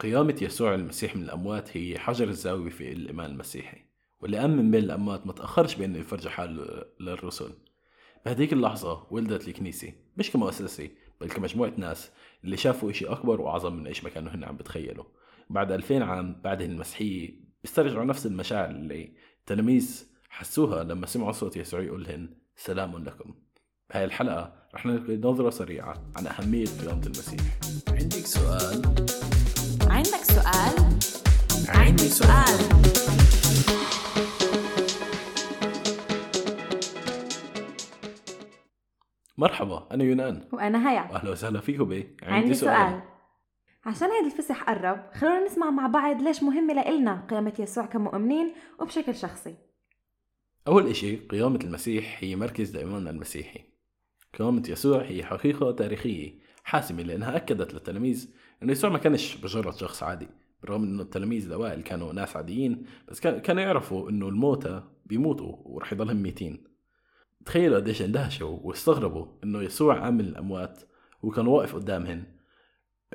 قيامة يسوع المسيح من الأموات هي حجر الزاوية في الإيمان المسيحي واللي قام من بين الأموات ما تأخرش بأنه يفرج حاله للرسل. بهديك اللحظة ولدت الكنيسة مش كمؤسسة بل كمجموعة ناس اللي شافوا إشي أكبر وأعظم من إيش ما كانوا هن عم بتخيلوا. بعد 2000 عام بعد المسيحية بيسترجعوا نفس المشاعر اللي التلاميذ حسوها لما سمعوا صوت يسوع يقول لهم سلام لكم. بهاي الحلقة رح نلقي نظرة سريعة عن أهمية قيامة المسيح. عندك سؤال؟ عندك سؤال؟ عندي سؤال. مرحبا أنا يونان. وأنا هيا. وأهلا وسهلا فيكم ب عندي سؤال. عشان هيدا الفسح قرب خلونا نسمع مع بعض ليش مهمة لإلنا قيامة يسوع كمؤمنين وبشكل شخصي. أول إشي قيامة المسيح هي مركز لإيماننا المسيحي. قيامة يسوع هي حقيقة تاريخية حاسمة لأنها أكدت للتلاميذ أن يسوع ما كانش مجرد شخص عادي بالرغم أنه التلاميذ الأوائل كانوا ناس عاديين بس كان- كانوا يعرفوا أنه الموتى بيموتوا ورح يضلهم ميتين. تخيلوا قديش اندهشوا واستغربوا أنه يسوع قام من الأموات وكان واقف قدامهن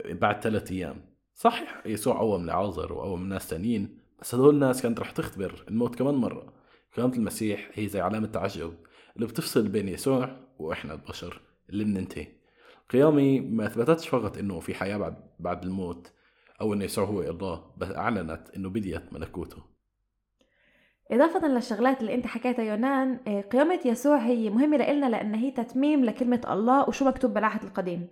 بعد ثلاثة أيام. صحيح يسوع قوم لعازر وقوم ناس تانيين بس هدول الناس كانت رح تختبر الموت كمان مرة. قيامة المسيح هي زي علامة تعجب اللي بتفصل بين يسوع وإحنا البشر اللي بننتهي. قيامي ما أثبتتش فقط إنه في حياة بعد, بعد الموت أو إنه يسوع هو الله بس أعلنت إنه بديت ملكوته. إضافة للشغلات اللي أنت حكيتها يونان آه، قيامة يسوع هي مهمة لإلنا لأن هي تتميم لكلمة الله وشو مكتوب بالعهد القديم.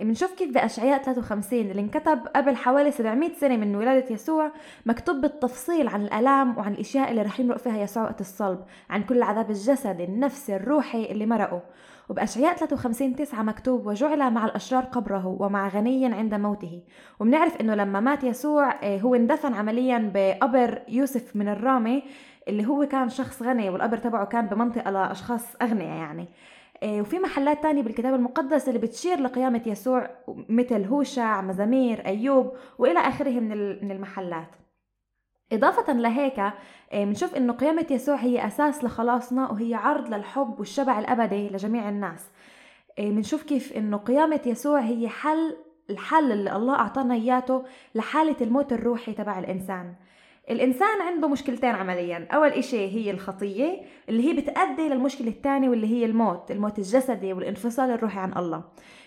بنشوف كيف بأشعياء 53 اللي انكتب قبل حوالي 700 سنة من ولادة يسوع مكتوب بالتفصيل عن الآلام وعن الأشياء اللي رح يمرق فيها يسوع وقت الصلب عن كل العذاب الجسدي النفسي الروحي اللي مرقه. وبأشعياء 53 9 مكتوب وجعل مع الأشرار قبره ومع غني عند موته. وبنعرف إنه لما مات يسوع آه، هو اندفن عمليا بقبر يوسف من الرامي اللي هو كان شخص غني والقبر تبعه كان بمنطقة لأشخاص أغنياء يعني. وفي محلات تانية بالكتاب المقدس اللي بتشير لقيامة يسوع مثل هوشع مزامير أيوب وإلى آخره من ال- من المحلات. إضافة لهيك إيه، بنشوف إنه قيامة يسوع هي أساس لخلاصنا وهي عرض للحب والشبع الأبدي لجميع الناس. إيه، بنشوف كيف إنه قيامة يسوع هي حل الحل اللي الله أعطانا إياته لحالة الموت الروحي تبع الإنسان. الإنسان عنده مشكلتين عمليا. أول إشي هي الخطية اللي هي بتأدي للمشكلة الثانية واللي هي الموت الموت الجسدي والانفصال الروحي عن الله.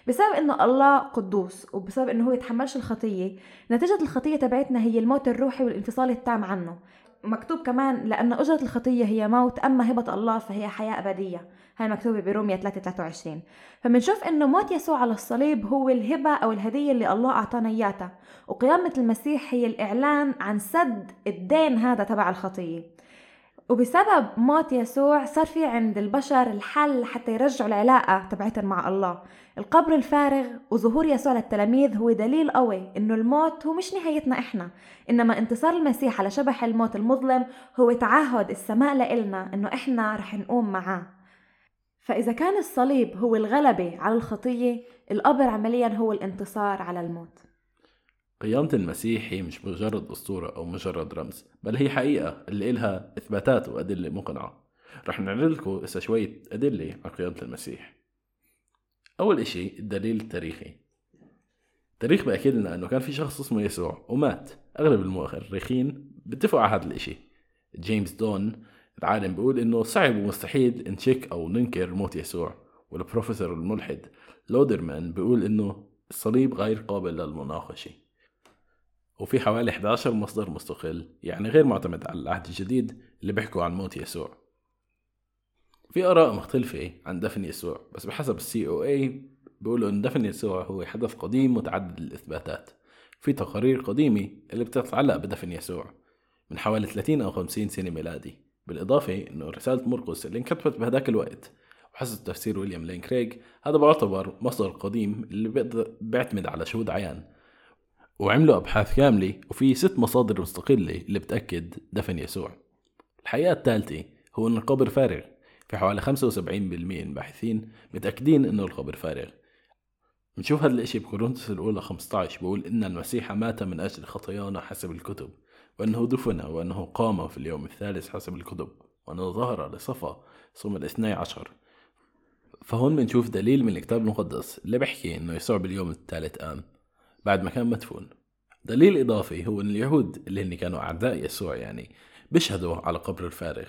بسبب إنه الله قدوس وبسبب إنه هو يتحملش الخطية نتيجة الخطية تبعتنا هي الموت الروحي والانفصال التام عنه. مكتوب كمان لأن أجرة الخطية هي موت أما هبة الله فهي حياة أبدية. هاي مكتوبة برومية 3 23 فبنشوف إنه موت يسوع على الصليب هو الهبة أو الهدية اللي الله أعطانا إياها. وقيامة المسيح هي الإعلان عن سد الدين هذا تبع الخطية. وبسبب موت يسوع صار في عند البشر الحل حتى يرجعوا العلاقة تبعتهم مع الله. القبر الفارغ وظهور يسوع للتلاميذ هو دليل قوي إنه الموت هو مش نهايتنا إحنا. إنما انتصار المسيح على شبح الموت المظلم هو تعهد السماء لإلنا إنه إحنا رح نقوم معاه. فإذا كان الصليب هو الغلبة على الخطية القبر عمليا هو الانتصار على الموت. قيامة المسيح هي مش مجرد أسطورة أو مجرد رمز بل هي حقيقة اللي إلها إثباتات وأدلة مقنعة. رح نعرض لكم هسه شوية أدلة عن قيامة المسيح. أول إشي الدليل التاريخي. التاريخ بأكد لنا أنه كان في شخص اسمه يسوع ومات. أغلب المؤرخين بيتفقوا على هذا الإشي. جيمس دون العالم بيقول إنه صعب ومستحيل نشك أو ننكر موت يسوع. والبروفيسور الملحد لودرمان بيقول إنه الصليب غير قابل للمناقشة. وفي حوالي 11 مصدر مستقل يعني غير معتمد على العهد الجديد اللي بيحكوا عن موت يسوع. في آراء مختلفة عن دفن يسوع بس بحسب السي أو اي بيقولوا إن دفن يسوع هو حدث قديم متعدد الإثباتات في تقارير قديمة اللي بتتعلق بدفن يسوع من حوالي 30 أو 50 سنة ميلادي. بالإضافة إنه رسالة مرقس اللي انكتبت بهداك الوقت وحسب تفسير ويليام لين كريغ هذا بعتبر مصدر قديم اللي بيعتمد على شهود عيان. وعملوا أبحاث كاملة وفي ست مصادر مستقلة اللي بتأكد دفن يسوع. الحقيقة الثالثة هو أن القبر فارغ. في حوالي 75% من الباحثين متأكدين أنه القبر فارغ. بنشوف هذا الإشي بكورنثوس الأولى 15 بقول إن المسيح مات من أجل خطايانا حسب الكتب وأنه دفن وأنه قام في اليوم الثالث حسب الكتب وأنه ظهر لصفا صوم الاثني عشر. فهون بنشوف دليل من الكتاب المقدس اللي بيحكي إنه يسوع باليوم الثالث قام بعد ما كان مدفون. دليل إضافي هو أن اليهود اللي هن كانوا أعداء يسوع يعني بيشهدوا على قبر الفارغ.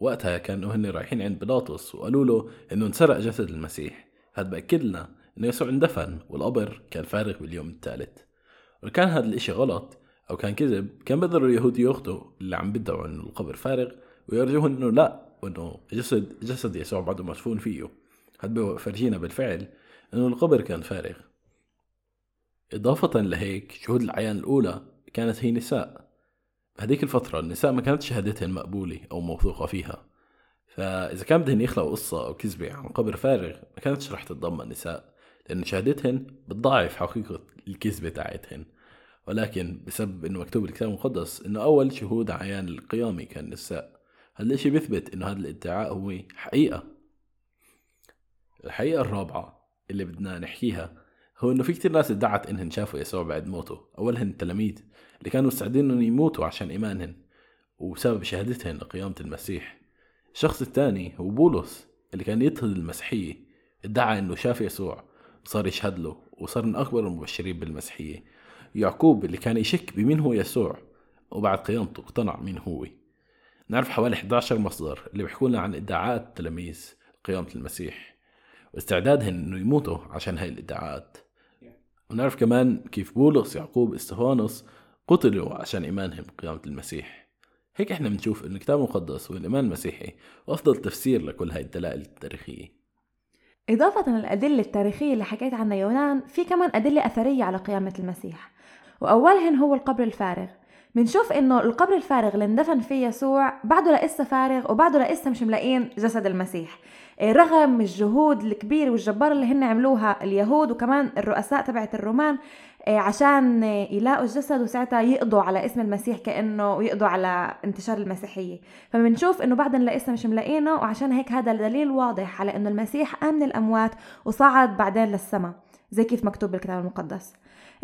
وقتها كانوا هن رايحين عند بيلاطس وقالوا له إنه انسرق جسد المسيح. هذا بأكد لنا إنه يسوع اندفن والقبر كان فارغ باليوم الثالث. ولو كان هذا الإشي غلط أو كان كذب كان بيقدروا اليهود يأخذوا اللي عم بدعوا إنه القبر فارغ ويرجوهم إنه لا وإنه جسد جسد يسوع بعده مدفون فيه. هذا بفرجينا بالفعل إنه القبر كان فارغ. إضافة لهيك شهود العيان الأولى كانت هي نساء. بهذيك الفترة النساء ما كانت شهادتهن مقبولة أو موثوقة فيها. فإذا كان بدهن يخلقوا قصة أو كذبة عن قبر فارغ ما كانتش رح تتضمن النساء لأن شهادتهن بتضاعف حقيقة الكذبة تاعتهن. ولكن بسبب إنه مكتوب بالكتاب المقدس إنه أول شهود عيان القيامة كان النساء هذا الشيء بيثبت إنه هذا الادعاء هو حقيقة. الحقيقة الرابعة اللي بدنا نحكيها هو إنه في كتير ناس ادعت إنهن شافوا يسوع بعد موته. أولهن التلاميذ اللي كانوا مستعدين إنهم يموتوا عشان إيمانهن وبسبب شهادتهن لقيامة المسيح. الشخص الثاني هو بولس اللي كان يضطهد المسيحية ادعى إنه شاف يسوع وصار يشهد له وصار من أكبر المبشرين بالمسيحية. يعقوب اللي كان يشك بمين هو يسوع وبعد قيامته اقتنع مين هو. نعرف حوالي 11 مصدر اللي بيحكوا لنا عن إدعاءات التلاميذ قيامة المسيح واستعدادهن إنه يموتوا عشان هاي الإدعاءات. ونعرف كمان كيف بولس يعقوب إستفانوس قتلوا عشان إيمانهم بقيامة المسيح. هيك إحنا بنشوف إن الكتاب المقدس والإيمان المسيحي وأفضل تفسير لكل هاي الدلائل التاريخية. إضافة للأدلة التاريخية اللي حكيت عنها يونان في كمان أدلة أثرية على قيامة المسيح وأولهن هو القبر الفارغ. بنشوف إنه القبر الفارغ اللي اندفن فيه يسوع بعده لسه فارغ وبعده لسه مش ملاقين جسد المسيح. إيه، رغم الجهود الكبيرة والجبارة اللي هن عملوها اليهود وكمان الرؤساء تبعت الرومان إيه، عشان يلاقوا الجسد وساعتها يقضوا على اسم المسيح كأنه يقضوا على انتشار المسيحية. فبنشوف إنه بعدين لسه مش ملاقينه وعشان هيك هذا دليل واضح على إنه المسيح قام من الأموات وصعد بعدين للسماء. زي كيف مكتوب بالكتاب المقدس.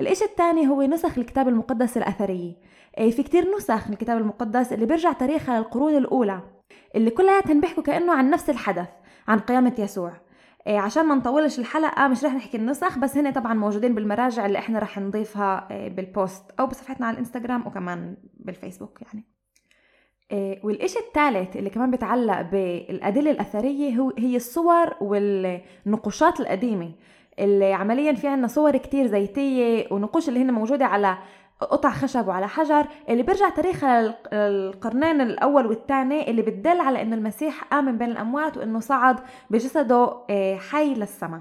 الإشي الثاني هو نسخ الكتاب المقدس الأثرية إيه، في كتير نسخ من الكتاب المقدس اللي بيرجع تاريخها للقرون الأولى اللي كلياتهم بيحكوا كأنه عن نفس الحدث عن قيامة يسوع. إيه عشان ما نطولش الحلقة مش رح نحكي النسخ بس هن طبعا موجودين بالمراجع اللي إحنا رح نضيفها إيه بالبوست أو بصفحتنا على الإنستغرام وكمان بالفيسبوك يعني. والإشي الثالث اللي كمان بيتعلق بالأدلة الأثرية هو هي الصور والنقوشات القديمة. اللي عمليا في عنا صور كتير زيتية ونقوش اللي هن موجودة على قطع خشب وعلى حجر اللي بيرجع تاريخها القرنين الأول والثاني اللي بتدل على إنه المسيح قام من بين الأموات وإنه صعد بجسده آه، حي للسماء.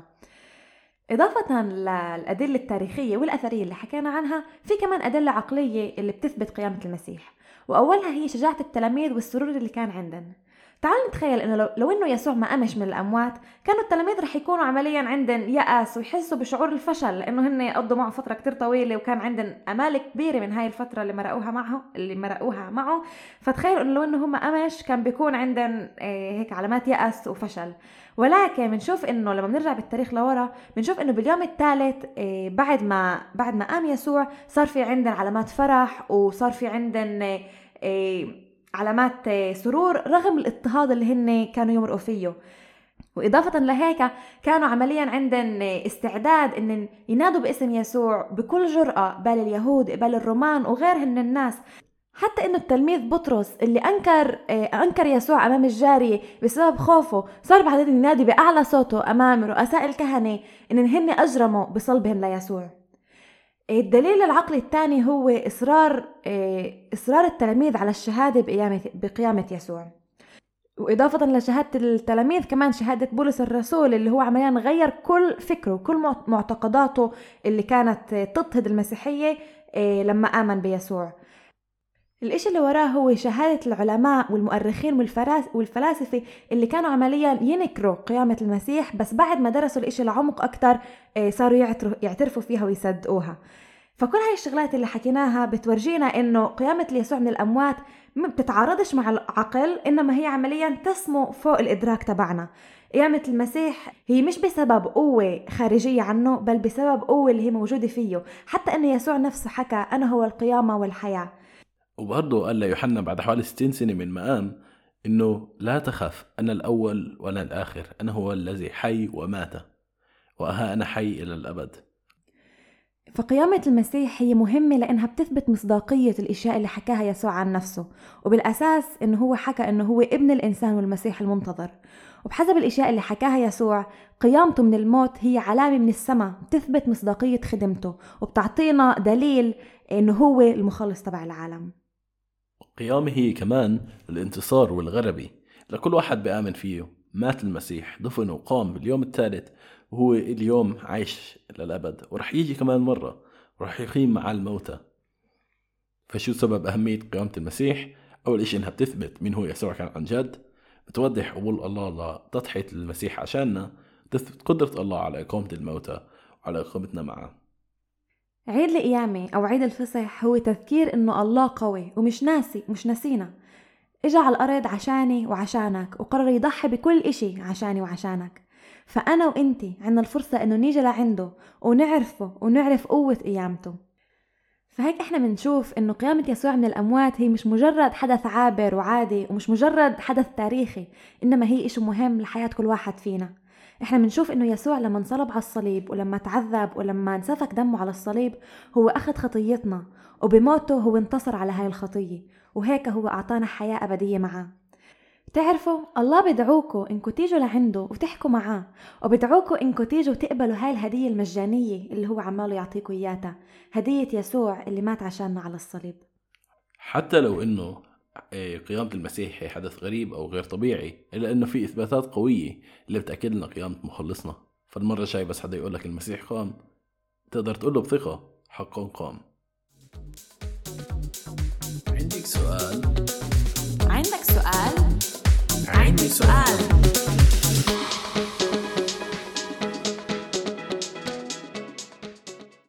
إضافة للأدلة التاريخية والأثرية اللي حكينا عنها في كمان أدلة عقلية اللي بتثبت قيامة المسيح. وأولها هي شجاعة التلاميذ والسرور اللي كان عندهم تعال نتخيل إنه لو, لو إنه يسوع ما قامش من الأموات كانوا التلاميذ رح يكونوا عمليا عندهم يأس ويحسوا بشعور الفشل لأنه هن قضوا معه فترة كتير طويلة وكان عندهم أمال كبيرة من هاي الفترة اللي مرقوها معه اللي مرقوها معه. فتخيلوا إنه لو إنه هم قامش كان بيكون عندهم آه، هيك علامات يأس وفشل. ولكن بنشوف إنه لما بنرجع بالتاريخ لورا بنشوف إنه باليوم الثالث آه، بعد ما بعد ما قام يسوع صار في عندهم علامات فرح وصار في عندهم آه، علامات سرور رغم الاضطهاد اللي هن كانوا يمرقوا فيه. وإضافة لهيك كانوا عمليا عندهم استعداد إن ينادوا باسم يسوع بكل جرأة قبال اليهود قبال الرومان وغيرهم من الناس. حتى إنه التلميذ بطرس اللي أنكر أنكر يسوع أمام الجاريه بسبب خوفه صار بعدين ينادي بأعلى صوته أمام رؤساء الكهنة إن هن أجرموا بصلبهم ليسوع. الدليل العقلي الثاني هو إصرار آه، إصرار التلاميذ على الشهادة بقيامة يسوع. وإضافة لشهادة التلاميذ كمان شهادة بولس الرسول اللي هو عمليا غير كل فكره وكل معتقداته اللي كانت تضطهد المسيحية آه، لما آمن بيسوع. الإشي اللي وراه هو شهادة العلماء والمؤرخين والفلاسفة اللي كانوا عمليا ينكروا قيامة المسيح بس بعد ما درسوا الإشي لعمق أكتر آه، صاروا يعترفوا فيها ويصدقوها. فكل هاي الشغلات اللي حكيناها بتورجينا إنه قيامة يسوع من الأموات ما بتتعارضش مع العقل إنما هي عمليا تسمو فوق الإدراك تبعنا. قيامة المسيح هي مش بسبب قوة خارجية عنه بل بسبب قوة اللي هي موجودة فيه. حتى أن يسوع نفسه حكى أنا هو القيامة والحياة. وبرضه قال ليوحنا بعد حوالي 60 سنة من ما قام إنه لا تخف أنا الأول وأنا الآخر أنا هو الذي حي ومات وها أنا حي إلى الأبد. فقيامة المسيح هي مهمة لأنها بتثبت مصداقية الأشياء اللي حكاها يسوع عن نفسه وبالأساس إنه هو حكى إنه هو ابن الإنسان والمسيح المنتظر. وبحسب الأشياء اللي حكاها يسوع قيامته من الموت هي علامة من السماء بتثبت مصداقية خدمته وبتعطينا دليل إنه هو المخلص تبع العالم. قيامه كمان الانتصار والغلبة لكل واحد بيآمن فيه. مات المسيح دفن وقام باليوم الثالث. وهو اليوم عايش للأبد. ورح يجي كمان مرة. ورح يقيم مع الموتى. فشو سبب أهمية قيامة المسيح؟ أول إشي إنها بتثبت مين هو يسوع كان عن جد. بتوضح قبول الله لتضحية المسيح عشاننا. تثبت قدرة الله على إقامة الموتى وعلى إقامتنا معه. عيد القيامة أو عيد الفصح هو تذكير إنه الله قوي ومش ناسي مش ناسينا إجا على الأرض عشاني وعشانك وقرر يضحي بكل إشي عشاني وعشانك. فأنا وإنتي عنا الفرصة إنه نيجي لعنده ونعرفه ونعرف قوة قيامته فهيك إحنا بنشوف إنه قيامة يسوع من الأموات هي مش مجرد حدث عابر وعادي ومش مجرد حدث تاريخي إنما هي إشي مهم لحياة كل واحد فينا. إحنا بنشوف إنه يسوع لما انصلب على الصليب ولما تعذب ولما انسفك دمه على الصليب هو أخذ خطيتنا وبموته هو انتصر على هاي الخطية وهيك هو أعطانا حياة أبدية معاه بتعرفوا الله بدعوكوا انكم تيجوا لعنده وتحكوا معاه وبدعوكوا انكم تيجوا تقبلوا هاي الهدية المجانية اللي هو عماله يعطيكم إياها هدية يسوع اللي مات عشاننا على الصليب. حتى لو إيه، قيامة المسيح هي حدث غريب أو غير طبيعي إلا إنه في إثباتات قوية اللي بتأكد لنا قيامة مخلصنا. فالمرة الجاية بس حدا يقول لك المسيح قام. تقدر تقول له بثقة حقا قام. عندك سؤال؟ عندك سؤال؟ عندي سؤال. سؤال.